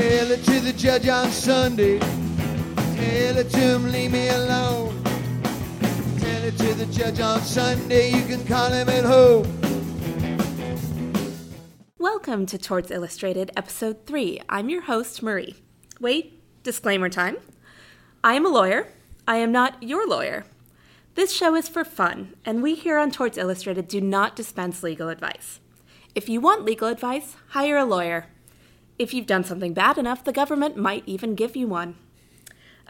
Tell it to the judge on Sunday. Tell it to him, leave me alone. Tell it to the judge on Sunday. You can call him at home. Welcome to Torts Illustrated, Episode 3. I'm your host, Marie. Wait, disclaimer time. I am a lawyer. I am not your lawyer. This show is for fun, and we here on Torts Illustrated do not dispense legal advice. If you want legal advice, hire a lawyer. If you've done something bad enough, the government might even give you one.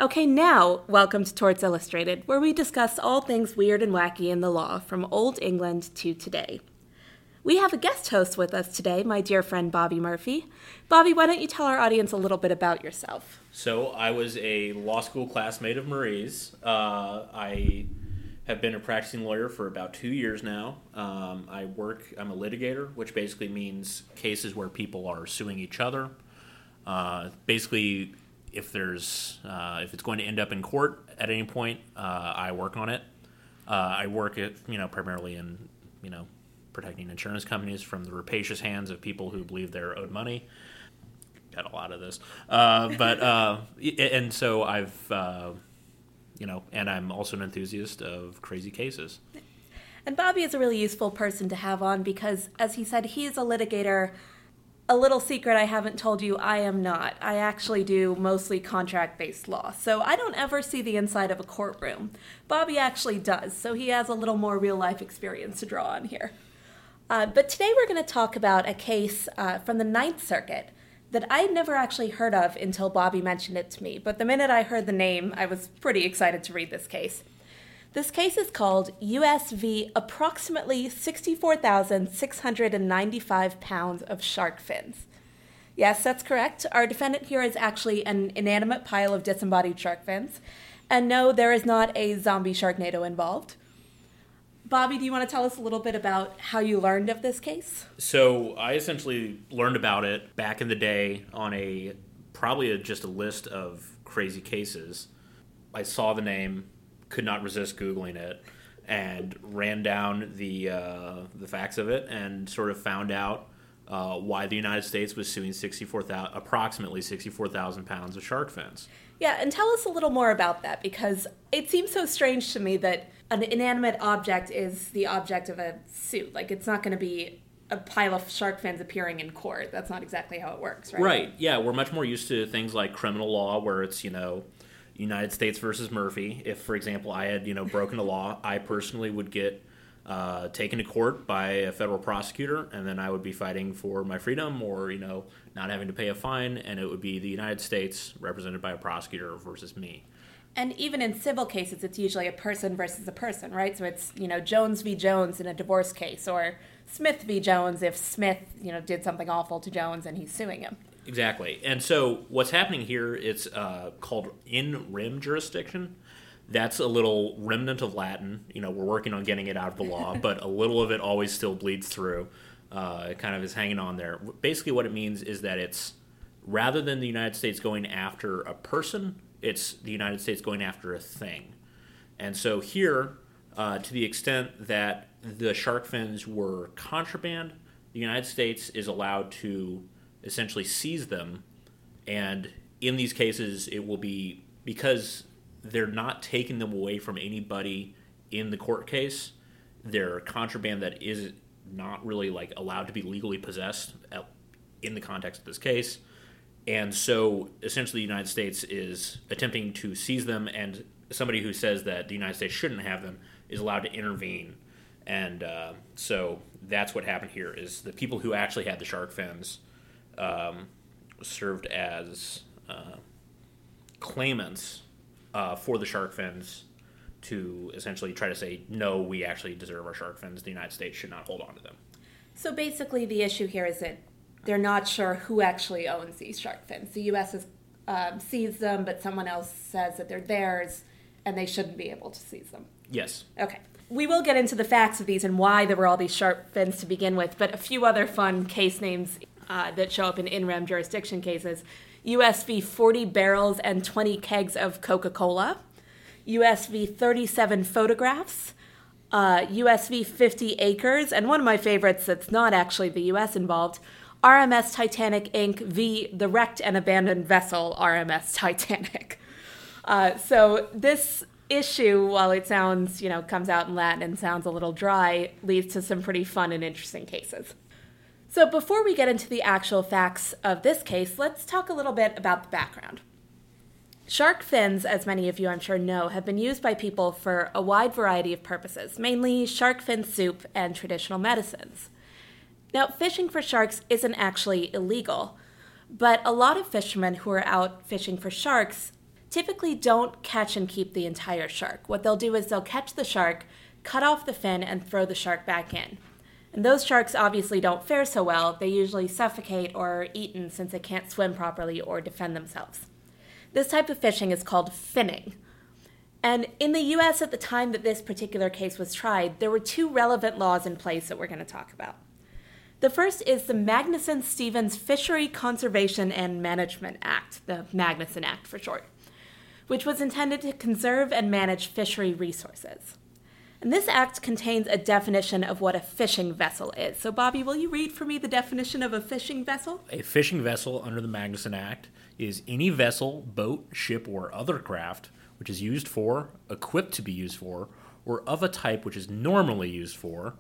Okay, now, welcome to Torts Illustrated, where we discuss all things weird and wacky in the law from Old England to today. We have a guest host with us today, my dear friend Bobby Murphy. Bobby, why don't you tell our audience a little bit about yourself? So, I was a law school classmate of Marie's. Uh, I have been a practicing lawyer for about two years now. Um, I work, I'm a litigator, which basically means cases where people are suing each other. Uh, basically, if there's uh, if it's going to end up in court at any point, uh, I work on it. Uh, I work at you know primarily in you know protecting insurance companies from the rapacious hands of people who believe they're owed money. Got a lot of this, uh, but uh, and so I've you know, and I'm also an enthusiast of crazy cases. And Bobby is a really useful person to have on because, as he said, he is a litigator. A little secret I haven't told you I am not. I actually do mostly contract based law. So I don't ever see the inside of a courtroom. Bobby actually does, so he has a little more real life experience to draw on here. Uh, but today we're going to talk about a case uh, from the Ninth Circuit that I never actually heard of until Bobby mentioned it to me. But the minute I heard the name, I was pretty excited to read this case. This case is called USV approximately 64,695 pounds of shark fins. Yes, that's correct. Our defendant here is actually an inanimate pile of disembodied shark fins. And no, there is not a zombie sharknado involved. Bobby, do you want to tell us a little bit about how you learned of this case? So I essentially learned about it back in the day on a probably a, just a list of crazy cases. I saw the name, could not resist googling it, and ran down the uh, the facts of it, and sort of found out uh, why the United States was suing 64,000, approximately 64,000 pounds of shark fins. Yeah, and tell us a little more about that because it seems so strange to me that an inanimate object is the object of a suit. Like it's not going to be a pile of shark fins appearing in court. That's not exactly how it works, right? Right. Yeah, we're much more used to things like criminal law where it's, you know, United States versus Murphy. If, for example, I had, you know, broken a law, I personally would get uh, taken to court by a federal prosecutor, and then I would be fighting for my freedom or, you know, not having to pay a fine, and it would be the United States represented by a prosecutor versus me. And even in civil cases, it's usually a person versus a person, right? So it's, you know, Jones v. Jones in a divorce case, or Smith v. Jones if Smith, you know, did something awful to Jones and he's suing him. Exactly. And so what's happening here, it's uh, called in rem jurisdiction. That's a little remnant of Latin. You know, we're working on getting it out of the law, but a little of it always still bleeds through. Uh, it kind of is hanging on there. Basically, what it means is that it's rather than the United States going after a person, it's the United States going after a thing. And so here, uh, to the extent that the shark fins were contraband, the United States is allowed to essentially seize them. And in these cases, it will be because they're not taking them away from anybody in the court case. They're contraband that is not really like allowed to be legally possessed in the context of this case. And so essentially, the United States is attempting to seize them, and somebody who says that the United States shouldn't have them is allowed to intervene. And uh, so that's what happened here: is the people who actually had the shark fins um, served as uh, claimants uh, for the shark fins to essentially try to say, no, we actually deserve our shark fins. The United States should not hold on to them. So basically, the issue here is that they're not sure who actually owns these shark fins. The U.S. has um, seized them, but someone else says that they're theirs and they shouldn't be able to seize them. Yes. Okay. We will get into the facts of these and why there were all these shark fins to begin with, but a few other fun case names uh, that show up in in rem jurisdiction cases USV 40 barrels and 20 kegs of Coca Cola, USV 37 photographs, uh, USV 50 acres, and one of my favorites that's not actually the US involved RMS Titanic Inc. v. The Wrecked and Abandoned Vessel RMS Titanic. Uh, so this issue, while it sounds, you know, comes out in Latin and sounds a little dry, leads to some pretty fun and interesting cases. So before we get into the actual facts of this case, let's talk a little bit about the background. Shark fins, as many of you I'm sure know, have been used by people for a wide variety of purposes, mainly shark fin soup and traditional medicines. Now, fishing for sharks isn't actually illegal, but a lot of fishermen who are out fishing for sharks typically don't catch and keep the entire shark. What they'll do is they'll catch the shark, cut off the fin, and throw the shark back in. And those sharks obviously don't fare so well. They usually suffocate or are eaten since they can't swim properly or defend themselves. This type of fishing is called finning. And in the US at the time that this particular case was tried, there were two relevant laws in place that we're going to talk about. The first is the Magnuson Stevens Fishery Conservation and Management Act, the Magnuson Act for short, which was intended to conserve and manage fishery resources. And this act contains a definition of what a fishing vessel is. So, Bobby, will you read for me the definition of a fishing vessel? A fishing vessel under the Magnuson Act is any vessel, boat, ship, or other craft which is used for, equipped to be used for, or of a type which is normally used for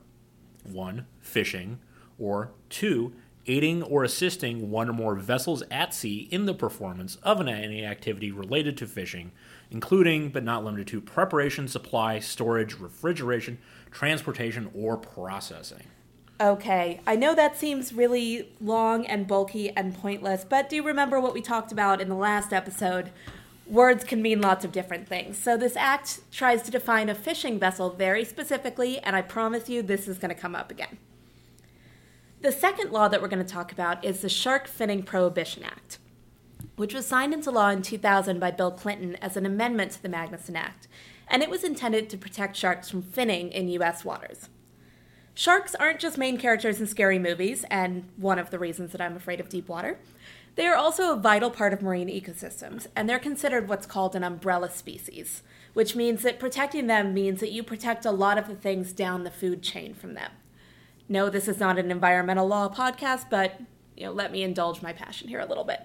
1. Fishing, or 2. Aiding or assisting one or more vessels at sea in the performance of an, any activity related to fishing, including but not limited to preparation, supply, storage, refrigeration, transportation, or processing. Okay, I know that seems really long and bulky and pointless, but do you remember what we talked about in the last episode? Words can mean lots of different things. So, this act tries to define a fishing vessel very specifically, and I promise you this is going to come up again. The second law that we're going to talk about is the Shark Finning Prohibition Act which was signed into law in 2000 by Bill Clinton as an amendment to the Magnuson Act, and it was intended to protect sharks from finning in U.S. waters. Sharks aren't just main characters in scary movies, and one of the reasons that I'm afraid of deep water. They are also a vital part of marine ecosystems, and they're considered what's called an umbrella species, which means that protecting them means that you protect a lot of the things down the food chain from them. No, this is not an environmental law podcast, but you know, let me indulge my passion here a little bit.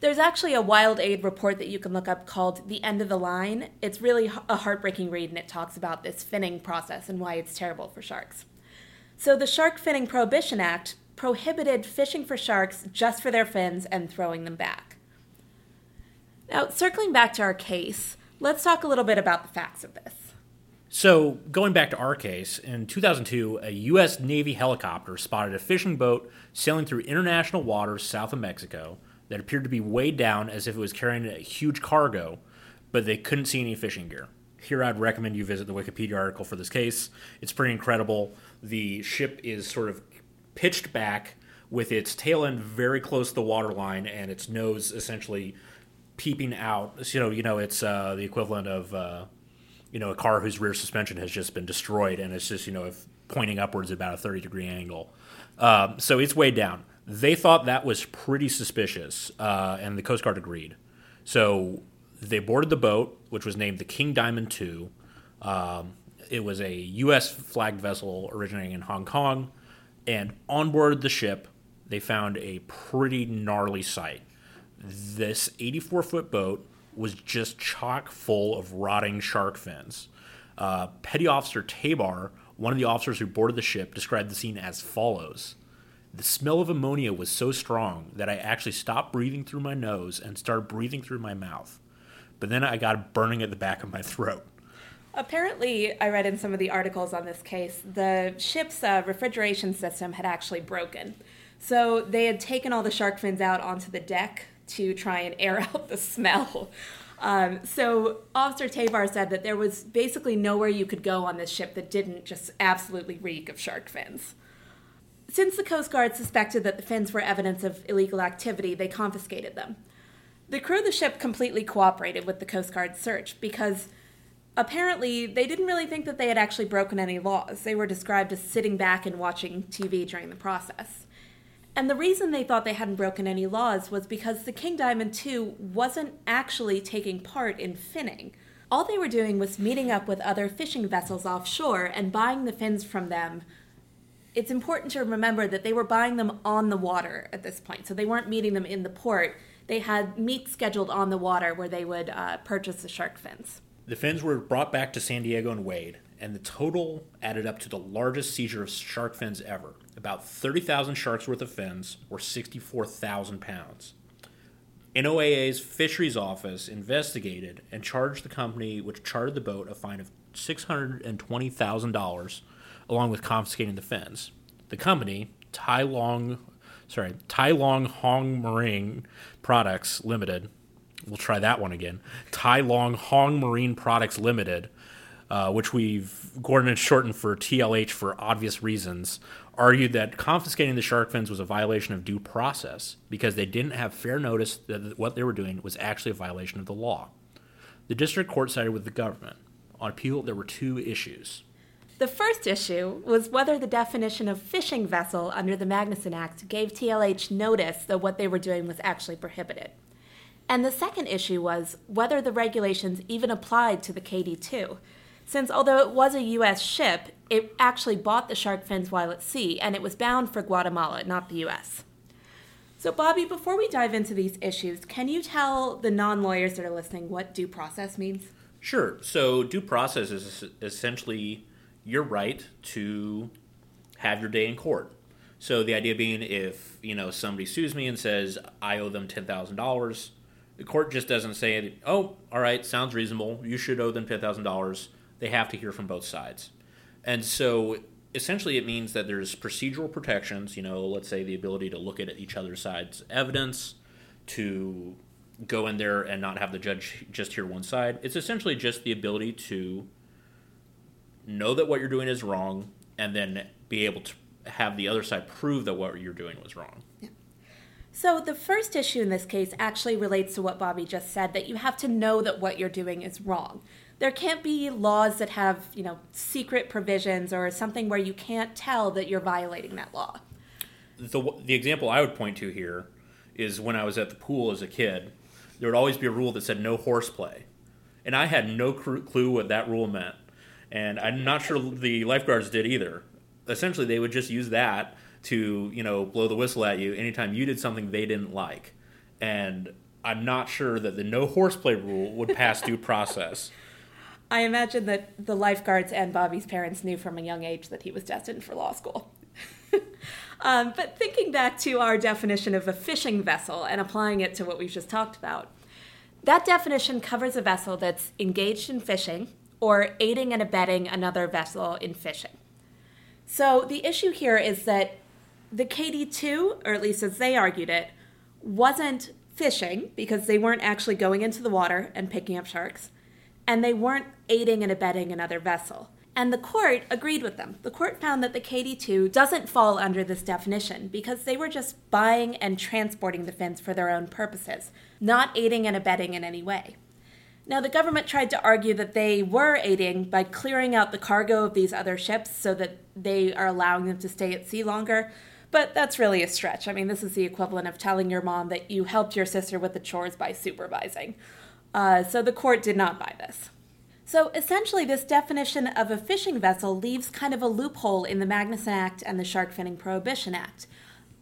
There's actually a WildAid report that you can look up called The End of the Line. It's really a heartbreaking read and it talks about this finning process and why it's terrible for sharks. So, the Shark Finning Prohibition Act prohibited fishing for sharks just for their fins and throwing them back. Now, circling back to our case, let's talk a little bit about the facts of this. So, going back to our case, in 2002, a U.S. Navy helicopter spotted a fishing boat sailing through international waters south of Mexico that appeared to be weighed down as if it was carrying a huge cargo, but they couldn't see any fishing gear. Here, I'd recommend you visit the Wikipedia article for this case. It's pretty incredible. The ship is sort of pitched back with its tail end very close to the waterline and its nose essentially peeping out. So, you know, you know, it's uh, the equivalent of uh, you know a car whose rear suspension has just been destroyed and it's just you know pointing upwards about a 30 degree angle. Um, so it's weighed down. They thought that was pretty suspicious, uh, and the Coast Guard agreed. So they boarded the boat, which was named the King Diamond II. Um, it was a U.S. flagged vessel originating in Hong Kong, and on board the ship, they found a pretty gnarly sight. This 84 foot boat was just chock full of rotting shark fins. Uh, Petty Officer Tabar, one of the officers who boarded the ship, described the scene as follows the smell of ammonia was so strong that I actually stopped breathing through my nose and started breathing through my mouth. But then I got a burning at the back of my throat. Apparently, I read in some of the articles on this case, the ship's uh, refrigeration system had actually broken. So they had taken all the shark fins out onto the deck to try and air out the smell. Um, so Officer Tabar said that there was basically nowhere you could go on this ship that didn't just absolutely reek of shark fins. Since the Coast Guard suspected that the fins were evidence of illegal activity, they confiscated them. The crew of the ship completely cooperated with the Coast Guard's search because apparently they didn't really think that they had actually broken any laws. They were described as sitting back and watching TV during the process. And the reason they thought they hadn't broken any laws was because the King Diamond II wasn't actually taking part in finning. All they were doing was meeting up with other fishing vessels offshore and buying the fins from them it's important to remember that they were buying them on the water at this point. So they weren't meeting them in the port. They had meets scheduled on the water where they would uh, purchase the shark fins. The fins were brought back to San Diego and weighed, and the total added up to the largest seizure of shark fins ever. About 30,000 sharks worth of fins, or 64,000 pounds. NOAA's fisheries office investigated and charged the company which chartered the boat a fine of $620,000 along with confiscating the fins. The company, Tai Loong, sorry, Tai Loong Hong Marine Products Limited, we'll try that one again. Tai Loong Hong Marine Products Limited, uh, which we've Gordon and shortened for TLH for obvious reasons, argued that confiscating the shark fins was a violation of due process because they didn't have fair notice that what they were doing was actually a violation of the law. The district court sided with the government. On appeal, there were two issues. The first issue was whether the definition of fishing vessel under the Magnuson Act gave TLH notice that what they were doing was actually prohibited. And the second issue was whether the regulations even applied to the KD 2, since although it was a U.S. ship, it actually bought the shark fins while at sea, and it was bound for Guatemala, not the U.S. So, Bobby, before we dive into these issues, can you tell the non lawyers that are listening what due process means? Sure. So, due process is essentially your right to have your day in court. So, the idea being if, you know, somebody sues me and says I owe them $10,000, the court just doesn't say, oh, all right, sounds reasonable. You should owe them $10,000. They have to hear from both sides. And so essentially it means that there's procedural protections, you know, let's say the ability to look at each other's side's evidence, to go in there and not have the judge just hear one side. It's essentially just the ability to know that what you're doing is wrong and then be able to have the other side prove that what you're doing was wrong. Yeah. So the first issue in this case actually relates to what Bobby just said that you have to know that what you're doing is wrong there can't be laws that have, you know, secret provisions or something where you can't tell that you're violating that law. The, the example I would point to here is when I was at the pool as a kid, there would always be a rule that said no horseplay. And I had no clue what that rule meant. And I'm not sure the lifeguards did either. Essentially, they would just use that to, you know, blow the whistle at you anytime you did something they didn't like. And I'm not sure that the no horseplay rule would pass due process. I imagine that the lifeguards and Bobby's parents knew from a young age that he was destined for law school. um, but thinking back to our definition of a fishing vessel and applying it to what we've just talked about, that definition covers a vessel that's engaged in fishing or aiding and abetting another vessel in fishing. So the issue here is that the KD2, or at least as they argued it, wasn't fishing because they weren't actually going into the water and picking up sharks and they weren't aiding and abetting another vessel. And the court agreed with them. The court found that the KD 2 doesn't fall under this definition because they were just buying and transporting the fins for their own purposes, not aiding and abetting in any way. Now, the government tried to argue that they were aiding by clearing out the cargo of these other ships so that they are allowing them to stay at sea longer, but that's really a stretch. I mean, this is the equivalent of telling your mom that you helped your sister with the chores by supervising. Uh, so the court did not buy this. So essentially, this definition of a fishing vessel leaves kind of a loophole in the Magnuson Act and the Shark Finning Prohibition Act.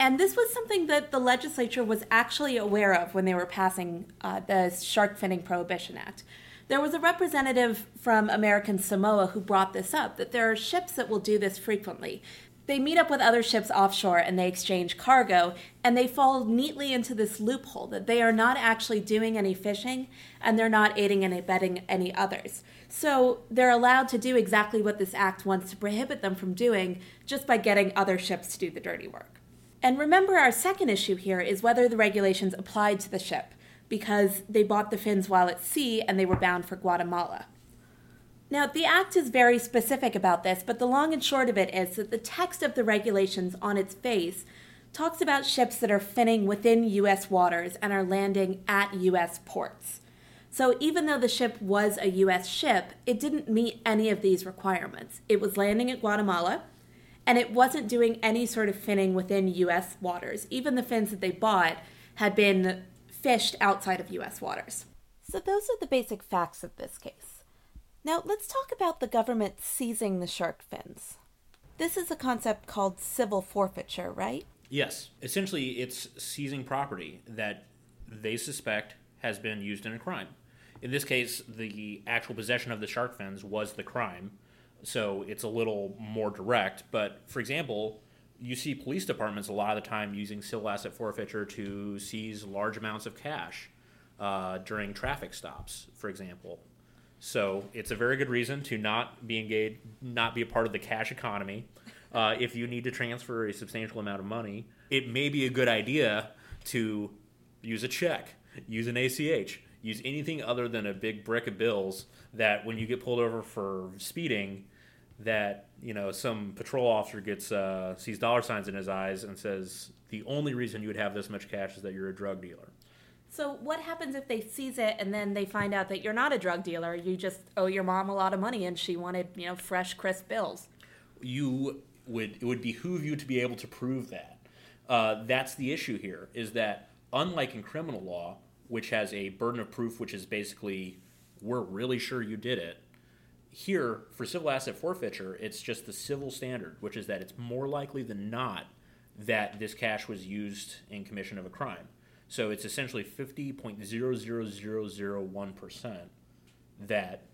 And this was something that the legislature was actually aware of when they were passing uh, the Shark Finning Prohibition Act. There was a representative from American Samoa who brought this up that there are ships that will do this frequently they meet up with other ships offshore and they exchange cargo, and they fall neatly into this loophole that they are not actually doing any fishing and they're not aiding and abetting any others. So they're allowed to do exactly what this act wants to prohibit them from doing just by getting other ships to do the dirty work. And remember, our second issue here is whether the regulations applied to the ship because they bought the fins while at sea and they were bound for Guatemala. Now, the Act is very specific about this, but the long and short of it is that the text of the regulations on its face talks about ships that are finning within U.S. waters and are landing at U.S. ports. So, even though the ship was a U.S. ship, it didn't meet any of these requirements. It was landing at Guatemala, and it wasn't doing any sort of finning within U.S. waters. Even the fins that they bought had been fished outside of U.S. waters. So, those are the basic facts of this case. Now, let's talk about the government seizing the shark fins. This is a concept called civil forfeiture, right? Yes. Essentially, it's seizing property that they suspect has been used in a crime. In this case, the actual possession of the shark fins was the crime, so it's a little more direct. But for example, you see police departments a lot of the time using civil asset forfeiture to seize large amounts of cash uh, during traffic stops, for example. So it's a very good reason to not be engaged, not be a part of the cash economy. Uh, if you need to transfer a substantial amount of money, it may be a good idea to use a check, use an ACH, use anything other than a big brick of bills that when you get pulled over for speeding, that you know some patrol officer gets uh, sees dollar signs in his eyes and says the only reason you would have this much cash is that you're a drug dealer. So what happens if they seize it and then they find out that you're not a drug dealer? You just owe your mom a lot of money and she wanted, you know, fresh, crisp bills. You would it would behoove you to be able to prove that. Uh, that's the issue here. Is that unlike in criminal law, which has a burden of proof, which is basically we're really sure you did it. Here, for civil asset forfeiture, it's just the civil standard, which is that it's more likely than not that this cash was used in commission of a crime. So it's essentially 50.00001% that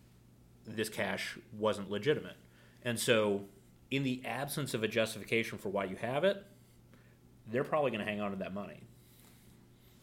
this cash wasn't legitimate. And so, in the absence of a justification for why you have it, they're probably going to hang on to that money.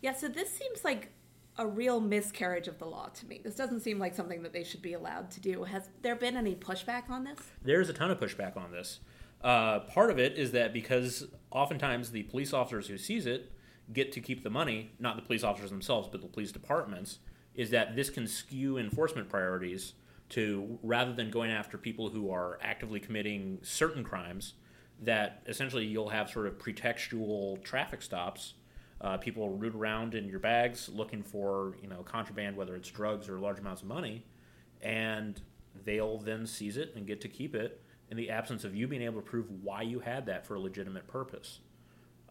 Yeah, so this seems like a real miscarriage of the law to me. This doesn't seem like something that they should be allowed to do. Has there been any pushback on this? There's a ton of pushback on this. Uh, part of it is that because oftentimes the police officers who seize it get to keep the money, not the police officers themselves, but the police departments, is that this can skew enforcement priorities to rather than going after people who are actively committing certain crimes, that essentially you'll have sort of pretextual traffic stops uh, people root around in your bags looking for you know contraband, whether it's drugs or large amounts of money, and they'll then seize it and get to keep it in the absence of you being able to prove why you had that for a legitimate purpose.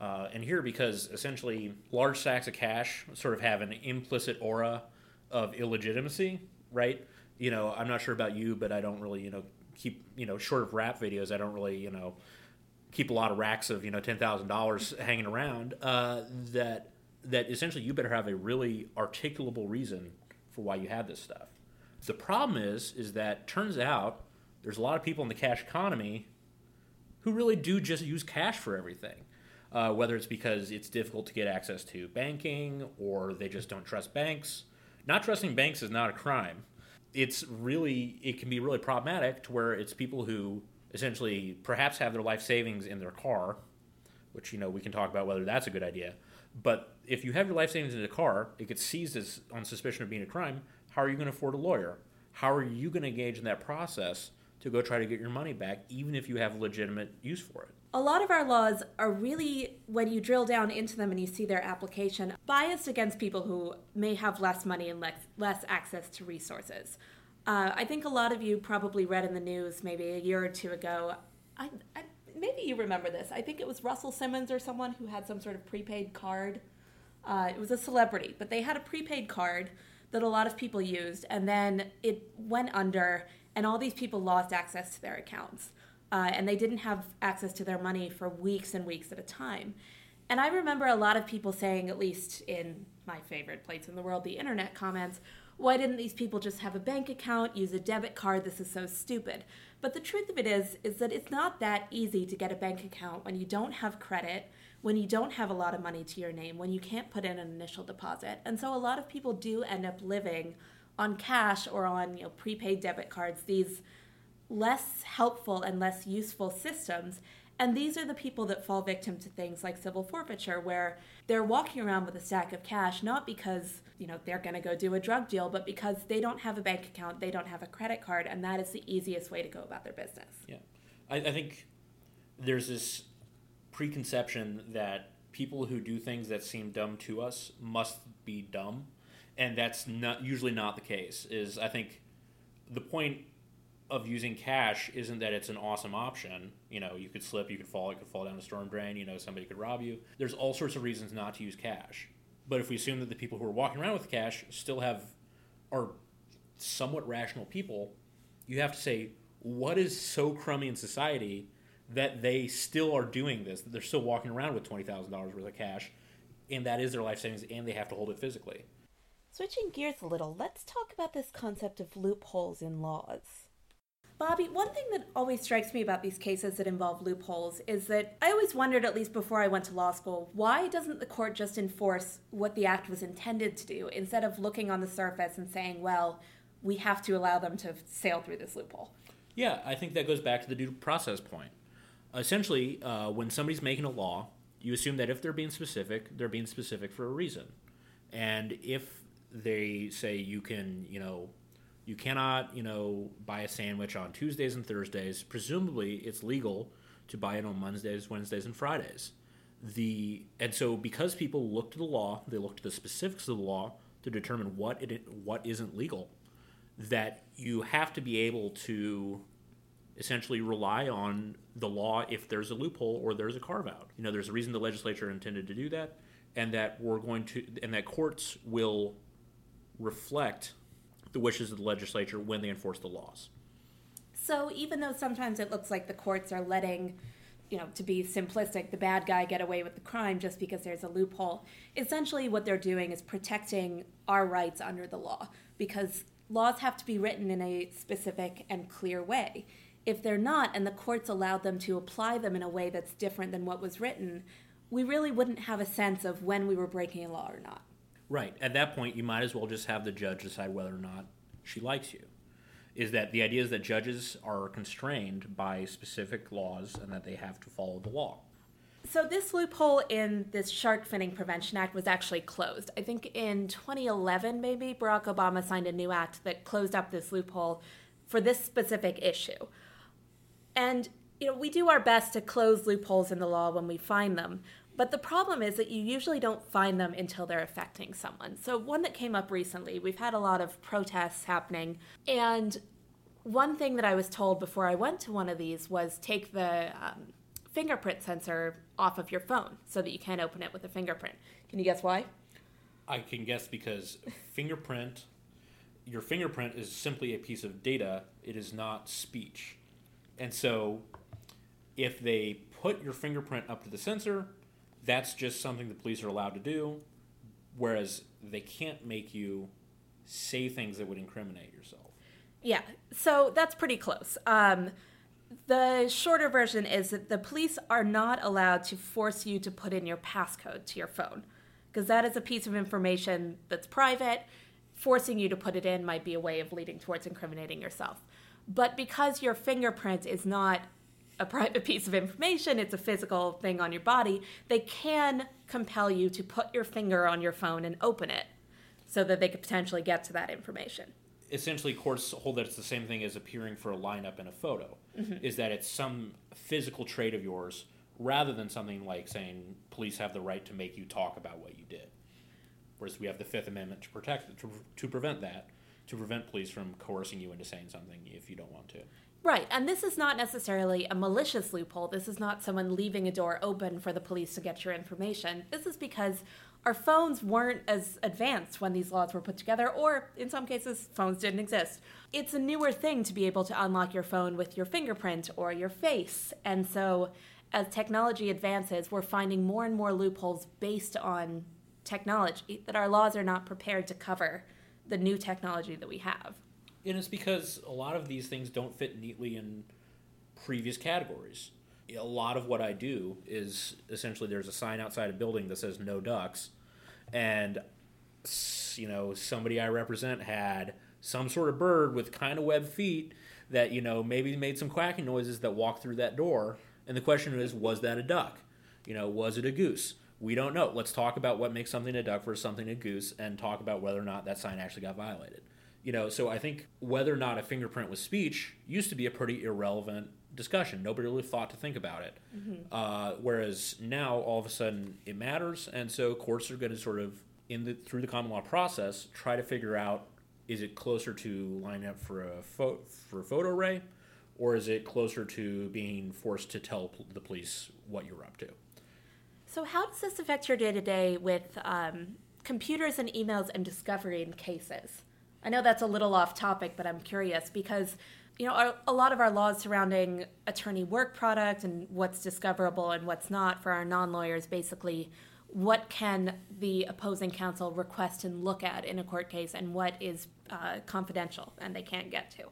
Uh, and here, because essentially large sacks of cash sort of have an implicit aura of illegitimacy, right? You know, I'm not sure about you, but I don't really, you know, keep, you know, short of rap videos, I don't really, you know, keep a lot of racks of you know ten thousand dollars hanging around. Uh, that that essentially you better have a really articulable reason for why you have this stuff. The problem is is that turns out there's a lot of people in the cash economy who really do just use cash for everything. Uh, whether it's because it's difficult to get access to banking or they just don't trust banks. Not trusting banks is not a crime. It's really, it can be really problematic to where it's people who essentially perhaps have their life savings in their car, which you know we can talk about whether that's a good idea. But if you have your life savings in the car, it gets seized as on suspicion of being a crime. How are you going to afford a lawyer? How are you going to engage in that process to go try to get your money back, even if you have legitimate use for it? A lot of our laws are really, when you drill down into them and you see their application, biased against people who may have less money and less, less access to resources. Uh, I think a lot of you probably read in the news maybe a year or two ago. I, I, maybe you remember this. I think it was Russell Simmons or someone who had some sort of prepaid card. Uh, it was a celebrity, but they had a prepaid card that a lot of people used, and then it went under, and all these people lost access to their accounts. Uh, and they didn't have access to their money for weeks and weeks at a time. And I remember a lot of people saying, at least in my favorite place in the world, the internet comments, why didn't these people just have a bank account, use a debit card? This is so stupid. But the truth of it is is that it's not that easy to get a bank account when you don't have credit, when you don't have a lot of money to your name, when you can't put in an initial deposit. And so a lot of people do end up living on cash or on, you know, prepaid debit cards, these less helpful and less useful systems and these are the people that fall victim to things like civil forfeiture, where they're walking around with a stack of cash, not because, you know, they're going to go do a drug deal, but because they don't have a bank account, they don't have a credit card, and that is the easiest way to go about their business. Yeah. I, I think there's this preconception that people who do things that seem dumb to us must be dumb. And that's not usually not the case. Is I think the point of using cash isn't that it's an awesome option. You know, you could slip, you could fall, you could fall down a storm drain, you know, somebody could rob you. There's all sorts of reasons not to use cash. But if we assume that the people who are walking around with cash still have are somewhat rational people, you have to say what is so crummy in society that they still are doing this, that they're still walking around with $20,000 worth of cash, and that is their life savings, and they have to hold it physically. Switching gears a little, let's talk about this concept of loopholes in laws. Bobby, one thing that always strikes me about these cases that involve loopholes is that I always wondered, at least before I went to law school, why doesn't the court just enforce what the act was intended to do instead of looking on the surface and saying, well, we have to allow them to sail through this loophole? Yeah, I think that goes back to the due process point. Essentially, uh, when somebody's making a law, you assume that if they're being specific, they're being specific for a reason. And if they say you can, you know, you cannot, you know, buy a sandwich on Tuesdays and Thursdays. Presumably, it's legal to buy it on Mondays, Wednesdays, and Fridays. The and so because people look to the law, they look to the specifics of the law to determine what it what isn't legal. That you have to be able to essentially rely on the law if there's a loophole or there's a carve out. You know, there's a reason the legislature intended to do that, and that we're going to and that courts will reflect the wishes of the legislature when they enforce the laws. So even though sometimes it looks like the courts are letting, you know, to be simplistic, the bad guy get away with the crime just because there's a loophole, essentially what they're doing is protecting our rights under the law because laws have to be written in a specific and clear way. If they're not, and the courts allowed them to apply them in a way that's different than what was written, we really wouldn't have a sense of when we were breaking a law or not. Right. At that point, you might as well just have the judge decide whether or not she likes you. Is that the idea is that judges are constrained by specific laws and that they have to follow the law. So this loophole in this Shark Finning Prevention Act was actually closed. I think in 2011, maybe Barack Obama signed a new act that closed up this loophole for this specific issue. And you know, we do our best to close loopholes in the law when we find them, but the problem is that you usually don't find them until they're affecting someone. So, one that came up recently, we've had a lot of protests happening. And one thing that I was told before I went to one of these was take the um, fingerprint sensor off of your phone so that you can't open it with a fingerprint. Can you guess why? I can guess because fingerprint, your fingerprint is simply a piece of data, it is not speech. And so, if they put your fingerprint up to the sensor, that's just something the police are allowed to do, whereas they can't make you say things that would incriminate yourself. Yeah, so that's pretty close. Um, the shorter version is that the police are not allowed to force you to put in your passcode to your phone because that is a piece of information that's private. Forcing you to put it in might be a way of leading towards incriminating yourself. But because your fingerprint is not a private piece of information, it's a physical thing on your body, they can compel you to put your finger on your phone and open it so that they could potentially get to that information. Essentially, courts hold that it's the same thing as appearing for a lineup in a photo, mm-hmm. is that it's some physical trait of yours rather than something like saying police have the right to make you talk about what you did. Whereas we have the Fifth Amendment to protect to, to prevent that, to prevent police from coercing you into saying something if you don't want to. Right, and this is not necessarily a malicious loophole. This is not someone leaving a door open for the police to get your information. This is because our phones weren't as advanced when these laws were put together, or in some cases, phones didn't exist. It's a newer thing to be able to unlock your phone with your fingerprint or your face. And so, as technology advances, we're finding more and more loopholes based on technology that our laws are not prepared to cover the new technology that we have and it's because a lot of these things don't fit neatly in previous categories. A lot of what I do is essentially there's a sign outside a building that says no ducks, and you know somebody I represent had some sort of bird with kind of webbed feet that you know maybe made some quacking noises that walked through that door. And the question is, was that a duck? You know, was it a goose? We don't know. Let's talk about what makes something a duck versus something a goose, and talk about whether or not that sign actually got violated. You know, so I think whether or not a fingerprint was speech used to be a pretty irrelevant discussion. Nobody really thought to think about it. Mm-hmm. Uh, whereas now, all of a sudden, it matters, and so courts are going to sort of, in the through the common law process, try to figure out is it closer to lining up for a fo- for a photo array, or is it closer to being forced to tell the police what you're up to? So, how does this affect your day to day with um, computers and emails and discovery in cases? I know that's a little off topic, but I'm curious because you know, our, a lot of our laws surrounding attorney work product and what's discoverable and what's not for our non lawyers basically what can the opposing counsel request and look at in a court case and what is uh, confidential and they can't get to.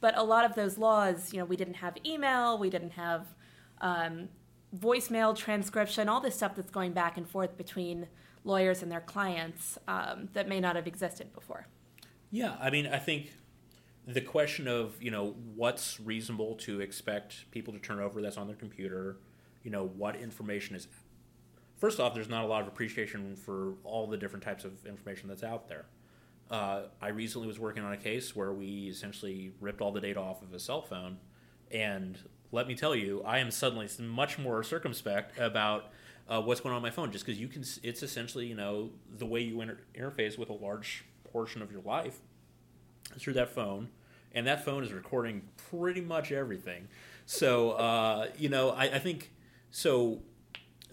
But a lot of those laws, you know, we didn't have email, we didn't have um, voicemail transcription, all this stuff that's going back and forth between lawyers and their clients um, that may not have existed before. Yeah, I mean, I think the question of you know what's reasonable to expect people to turn over that's on their computer, you know what information is. First off, there's not a lot of appreciation for all the different types of information that's out there. Uh, I recently was working on a case where we essentially ripped all the data off of a cell phone, and let me tell you, I am suddenly much more circumspect about uh, what's going on, on my phone, just because you can. It's essentially you know the way you inter- interface with a large portion of your life through that phone, and that phone is recording pretty much everything. So uh, you know, I, I think so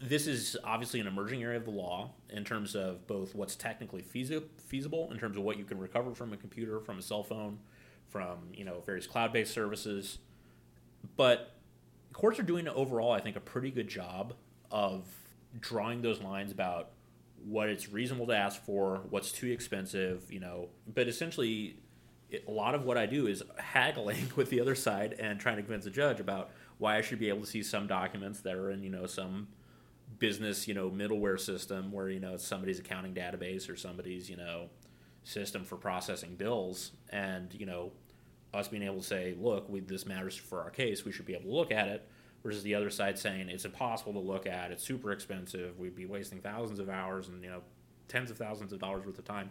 this is obviously an emerging area of the law in terms of both what's technically feasible in terms of what you can recover from a computer, from a cell phone, from you know various cloud-based services. But courts are doing overall, I think, a pretty good job of drawing those lines about what it's reasonable to ask for, what's too expensive, you know. But essentially, it, a lot of what I do is haggling with the other side and trying to convince the judge about why I should be able to see some documents that are in you know some business, you know, middleware system where you know it's somebody's accounting database or somebody's you know system for processing bills, and you know us being able to say, look, we, this matters for our case, we should be able to look at it. Versus the other side saying it's impossible to look at, it's super expensive, we'd be wasting thousands of hours and you know tens of thousands of dollars worth of time.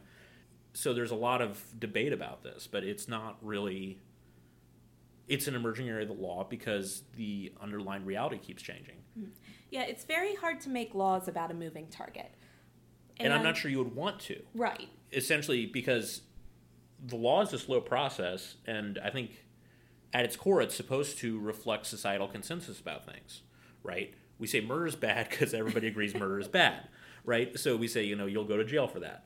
So there's a lot of debate about this, but it's not really it's an emerging area of the law because the underlying reality keeps changing. Hmm. Yeah, it's very hard to make laws about a moving target. And, and I'm not sure you would want to. Right. Essentially, because the law is a slow process, and I think at its core, it's supposed to reflect societal consensus about things, right? We say murder is bad because everybody agrees murder is bad, right? So we say, you know, you'll go to jail for that.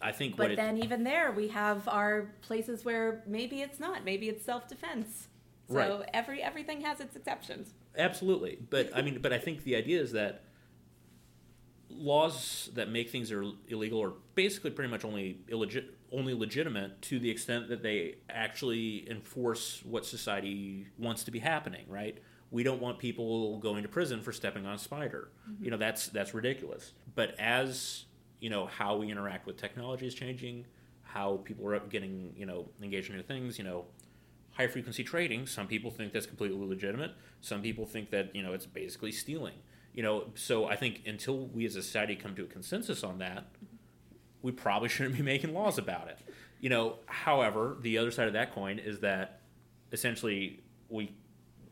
I think. But then, it, even there, we have our places where maybe it's not. Maybe it's self defense. So right. every everything has its exceptions. Absolutely, but I mean, but I think the idea is that laws that make things illegal are basically pretty much only illegit- only legitimate to the extent that they actually enforce what society wants to be happening. Right? We don't want people going to prison for stepping on a spider. Mm-hmm. You know, that's that's ridiculous. But as you know, how we interact with technology is changing. How people are getting you know engaged in new things. You know high frequency trading, some people think that's completely legitimate. Some people think that you know it's basically stealing. You know, so I think until we as a society come to a consensus on that, we probably shouldn't be making laws about it. You know, however, the other side of that coin is that essentially we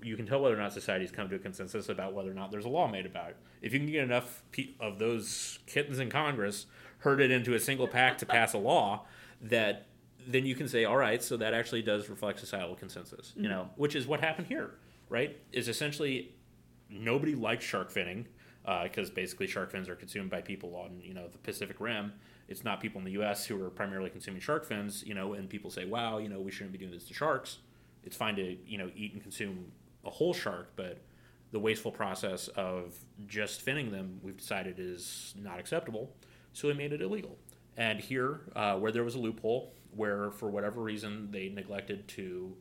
you can tell whether or not society's come to a consensus about whether or not there's a law made about it. If you can get enough of those kittens in Congress herded into a single pack to pass a law that then you can say, all right, so that actually does reflect societal consensus, you mm-hmm. know, which is what happened here, right? Is essentially nobody likes shark finning because uh, basically shark fins are consumed by people on you know the Pacific Rim. It's not people in the U.S. who are primarily consuming shark fins, you know, and people say, wow, you know, we shouldn't be doing this to sharks. It's fine to you know eat and consume a whole shark, but the wasteful process of just finning them, we've decided is not acceptable. So we made it illegal. And here, uh, where there was a loophole, where for whatever reason they neglected to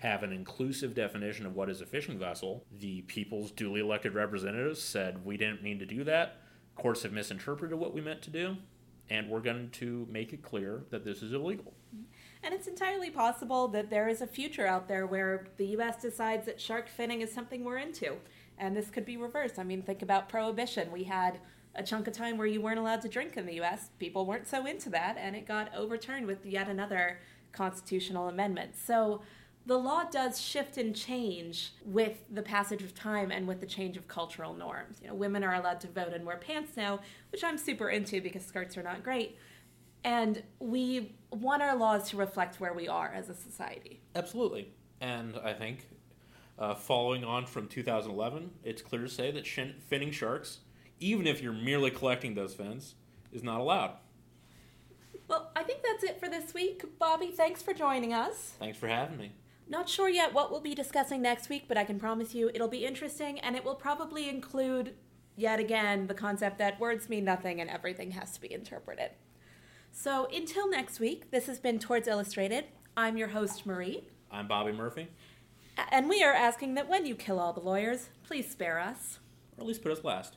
have an inclusive definition of what is a fishing vessel, the people's duly elected representatives said, We didn't mean to do that. Courts have misinterpreted what we meant to do, and we're going to make it clear that this is illegal. And it's entirely possible that there is a future out there where the U.S. decides that shark finning is something we're into. And this could be reversed. I mean, think about prohibition. We had a chunk of time where you weren't allowed to drink in the US. People weren't so into that, and it got overturned with yet another constitutional amendment. So the law does shift and change with the passage of time and with the change of cultural norms. You know, women are allowed to vote and wear pants now, which I'm super into because skirts are not great. And we want our laws to reflect where we are as a society. Absolutely. And I think uh, following on from 2011, it's clear to say that shin- finning sharks even if you're merely collecting those fins, is not allowed. Well, I think that's it for this week. Bobby, thanks for joining us. Thanks for having me. Not sure yet what we'll be discussing next week, but I can promise you it'll be interesting and it will probably include, yet again, the concept that words mean nothing and everything has to be interpreted. So until next week, this has been Torts Illustrated. I'm your host, Marie, I'm Bobby Murphy, and we are asking that when you kill all the lawyers, please spare us. or at least put us last.